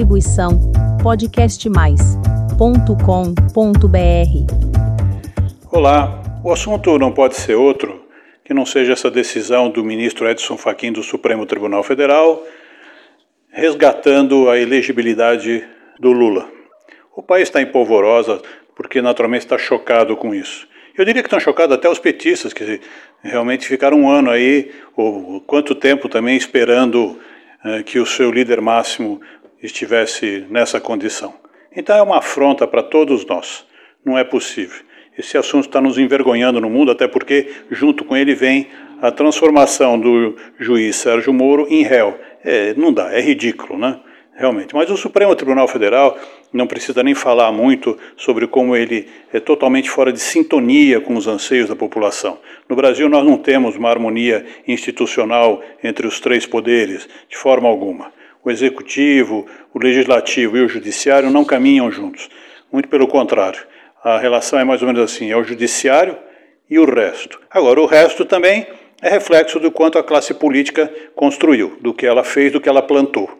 Distribuição podcastmais.com.br. Olá, o assunto não pode ser outro que não seja essa decisão do ministro Edson Fachin do Supremo Tribunal Federal resgatando a elegibilidade do Lula. O país está em polvorosa porque naturalmente está chocado com isso. Eu diria que estão chocados até os petistas, que realmente ficaram um ano aí, ou quanto tempo também, esperando eh, que o seu líder máximo estivesse nessa condição. Então é uma afronta para todos nós. Não é possível. Esse assunto está nos envergonhando no mundo, até porque, junto com ele, vem a transformação do juiz Sérgio Moro em réu. É, não dá, é ridículo, né? Realmente. Mas o Supremo Tribunal Federal não precisa nem falar muito sobre como ele é totalmente fora de sintonia com os anseios da população. No Brasil, nós não temos uma harmonia institucional entre os três poderes, de forma alguma. O executivo, o legislativo e o judiciário não caminham juntos. Muito pelo contrário. A relação é mais ou menos assim: é o judiciário e o resto. Agora, o resto também é reflexo do quanto a classe política construiu, do que ela fez, do que ela plantou.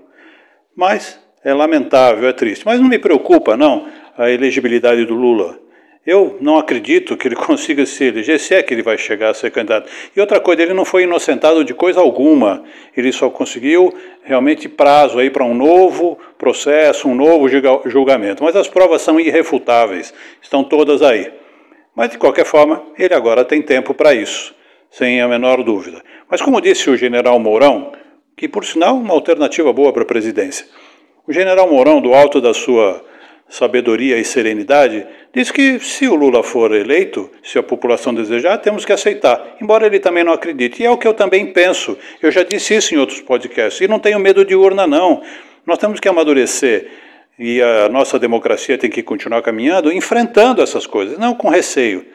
Mas é lamentável, é triste. Mas não me preocupa, não, a elegibilidade do Lula. Eu não acredito que ele consiga se eleger, se é que ele vai chegar a ser candidato. E outra coisa, ele não foi inocentado de coisa alguma. Ele só conseguiu realmente prazo aí para um novo processo, um novo julgamento. Mas as provas são irrefutáveis, estão todas aí. Mas de qualquer forma, ele agora tem tempo para isso sem a menor dúvida. Mas como disse o general Mourão, que por sinal uma alternativa boa para a presidência, o general Mourão, do alto da sua sabedoria e serenidade, diz que se o Lula for eleito, se a população desejar, temos que aceitar, embora ele também não acredite. E é o que eu também penso. Eu já disse isso em outros podcasts. E não tenho medo de urna, não. Nós temos que amadurecer e a nossa democracia tem que continuar caminhando, enfrentando essas coisas, não com receio.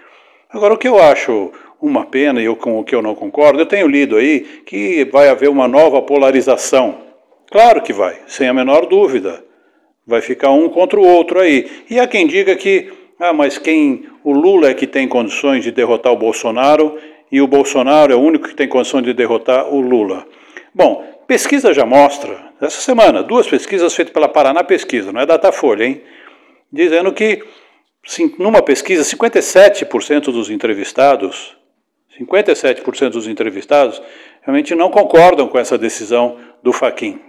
Agora, o que eu acho uma pena e com o que eu não concordo, eu tenho lido aí que vai haver uma nova polarização. Claro que vai, sem a menor dúvida. Vai ficar um contra o outro aí. E há quem diga que, ah, mas quem o Lula é que tem condições de derrotar o Bolsonaro e o Bolsonaro é o único que tem condições de derrotar o Lula. Bom, pesquisa já mostra, essa semana, duas pesquisas feitas pela Paraná Pesquisa, não é Datafolha, hein? Dizendo que, numa pesquisa, 57% dos entrevistados 57% dos entrevistados realmente não concordam com essa decisão do Faquin.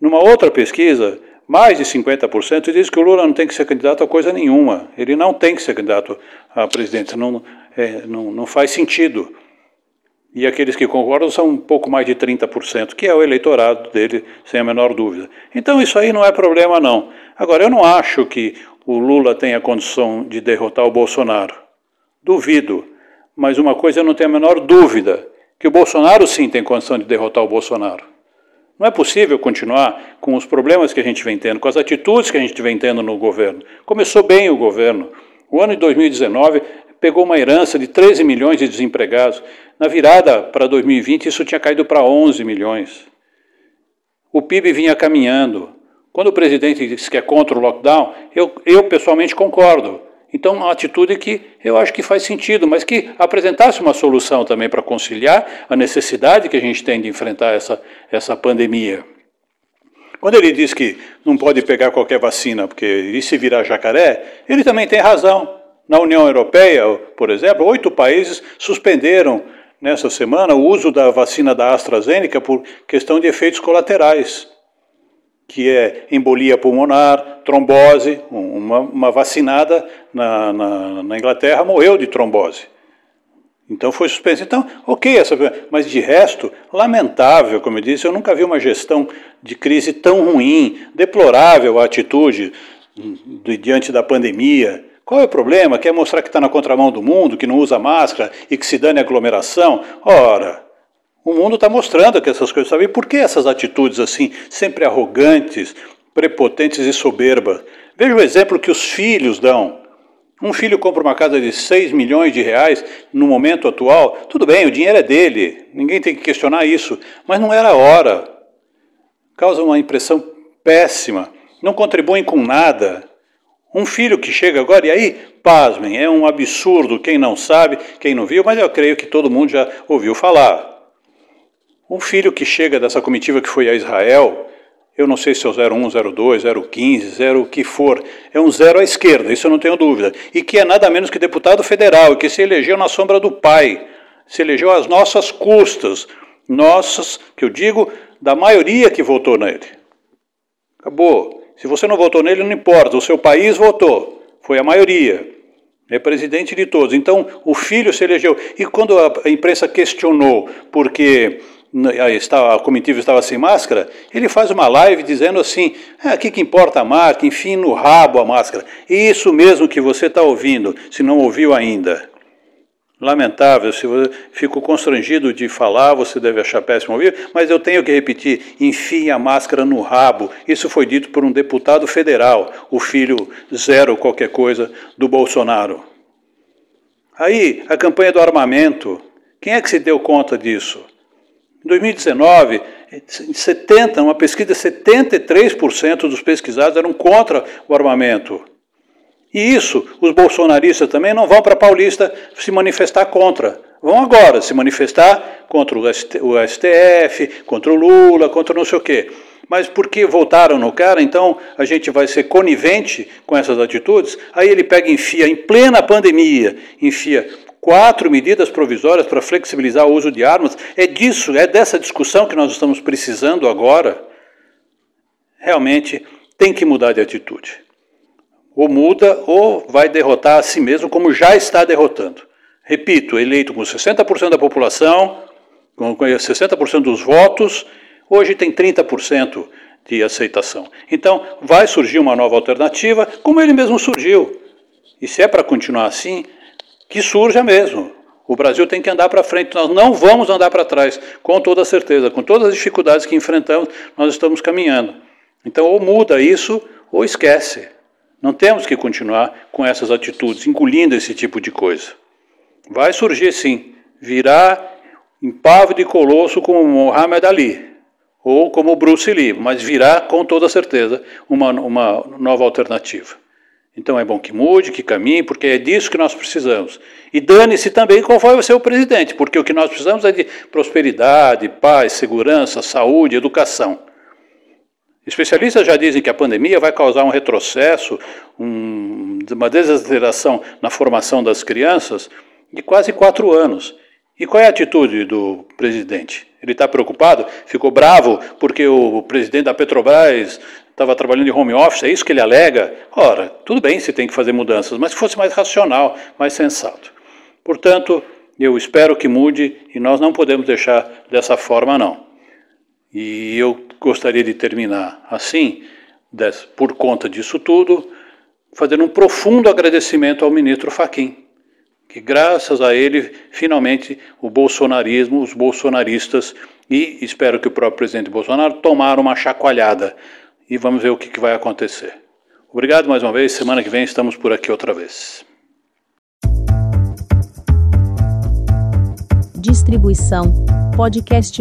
Numa outra pesquisa, mais de 50% diz que o Lula não tem que ser candidato a coisa nenhuma. Ele não tem que ser candidato a presidente, não, é, não, não faz sentido. E aqueles que concordam são um pouco mais de 30%, que é o eleitorado dele, sem a menor dúvida. Então isso aí não é problema, não. Agora, eu não acho que o Lula tenha condição de derrotar o Bolsonaro. Duvido. Mas uma coisa eu não tenho a menor dúvida, que o Bolsonaro sim tem condição de derrotar o Bolsonaro. Não é possível continuar com os problemas que a gente vem tendo, com as atitudes que a gente vem tendo no governo. Começou bem o governo. O ano de 2019 pegou uma herança de 13 milhões de desempregados. Na virada para 2020, isso tinha caído para 11 milhões. O PIB vinha caminhando. Quando o presidente disse que é contra o lockdown, eu, eu pessoalmente concordo. Então, uma atitude que eu acho que faz sentido, mas que apresentasse uma solução também para conciliar a necessidade que a gente tem de enfrentar essa, essa pandemia. Quando ele diz que não pode pegar qualquer vacina, porque e se virar jacaré, ele também tem razão. Na União Europeia, por exemplo, oito países suspenderam nessa semana o uso da vacina da AstraZeneca por questão de efeitos colaterais que é embolia pulmonar, trombose. Uma, uma vacinada na, na, na, Inglaterra morreu de trombose. Então foi suspenso. Então, ok, essa, mas de resto, lamentável, como eu disse, eu nunca vi uma gestão de crise tão ruim, deplorável a atitude de, diante da pandemia. Qual é o problema? Quer mostrar que está na contramão do mundo, que não usa máscara e que se dane aglomeração? Ora, o mundo está mostrando que essas coisas, sabe? E por que essas atitudes assim, sempre arrogantes, prepotentes e soberbas? Veja o exemplo que os filhos dão. Um filho compra uma casa de 6 milhões de reais no momento atual. Tudo bem, o dinheiro é dele, ninguém tem que questionar isso, mas não era a hora. Causa uma impressão péssima, não contribuem com nada. Um filho que chega agora, e aí, pasmem, é um absurdo, quem não sabe, quem não viu, mas eu creio que todo mundo já ouviu falar. Um filho que chega dessa comitiva que foi a Israel, eu não sei se é o 01, 02, 015, 0 o que for, é um zero à esquerda, isso eu não tenho dúvida, e que é nada menos que deputado federal, e que se elegeu na sombra do pai, se elegeu às nossas custas, nossas, que eu digo, da maioria que votou nele. Acabou. Se você não votou nele, não importa, o seu país votou, foi a maioria. É presidente de todos. Então, o filho se elegeu. E quando a imprensa questionou porque a comitiva estava sem máscara, ele faz uma live dizendo assim: ah, que, que importa a marca? Enfim, no rabo a máscara. Isso mesmo que você está ouvindo, se não ouviu ainda. Lamentável, se você fico constrangido de falar, você deve achar péssimo ouvir, mas eu tenho que repetir: enfim a máscara no rabo. Isso foi dito por um deputado federal, o filho zero qualquer coisa do Bolsonaro. Aí, a campanha do armamento, quem é que se deu conta disso? Em 2019, 70, uma pesquisa, 73% dos pesquisados eram contra o armamento. E isso, os bolsonaristas também não vão para Paulista se manifestar contra. Vão agora se manifestar contra o STF, contra o Lula, contra não sei o quê. Mas porque votaram no cara, então a gente vai ser conivente com essas atitudes? Aí ele pega e enfia, em plena pandemia, enfia quatro medidas provisórias para flexibilizar o uso de armas. É disso, é dessa discussão que nós estamos precisando agora. Realmente tem que mudar de atitude. Ou muda ou vai derrotar a si mesmo, como já está derrotando. Repito, eleito com 60% da população, com 60% dos votos, hoje tem 30% de aceitação. Então, vai surgir uma nova alternativa, como ele mesmo surgiu. E se é para continuar assim, que surja mesmo. O Brasil tem que andar para frente, nós não vamos andar para trás, com toda certeza, com todas as dificuldades que enfrentamos, nós estamos caminhando. Então, ou muda isso, ou esquece. Não temos que continuar com essas atitudes, engolindo esse tipo de coisa. Vai surgir sim, virá impávido e colosso como Muhammad Ali, ou como Bruce Lee, mas virá com toda certeza uma, uma nova alternativa. Então é bom que mude, que caminhe, porque é disso que nós precisamos. E dane-se também qual vai ser o presidente, porque o que nós precisamos é de prosperidade, paz, segurança, saúde, educação. Especialistas já dizem que a pandemia vai causar um retrocesso, um, uma desaceleração na formação das crianças de quase quatro anos. E qual é a atitude do presidente? Ele está preocupado? Ficou bravo porque o presidente da Petrobras estava trabalhando em home office, é isso que ele alega? Ora, tudo bem se tem que fazer mudanças, mas que fosse mais racional, mais sensato. Portanto, eu espero que mude e nós não podemos deixar dessa forma, não. E eu gostaria de terminar assim, por conta disso tudo, fazendo um profundo agradecimento ao ministro Faquim, que graças a ele, finalmente, o bolsonarismo, os bolsonaristas e espero que o próprio presidente Bolsonaro tomaram uma chacoalhada e vamos ver o que, que vai acontecer. Obrigado mais uma vez. Semana que vem estamos por aqui outra vez. Distribuição podcast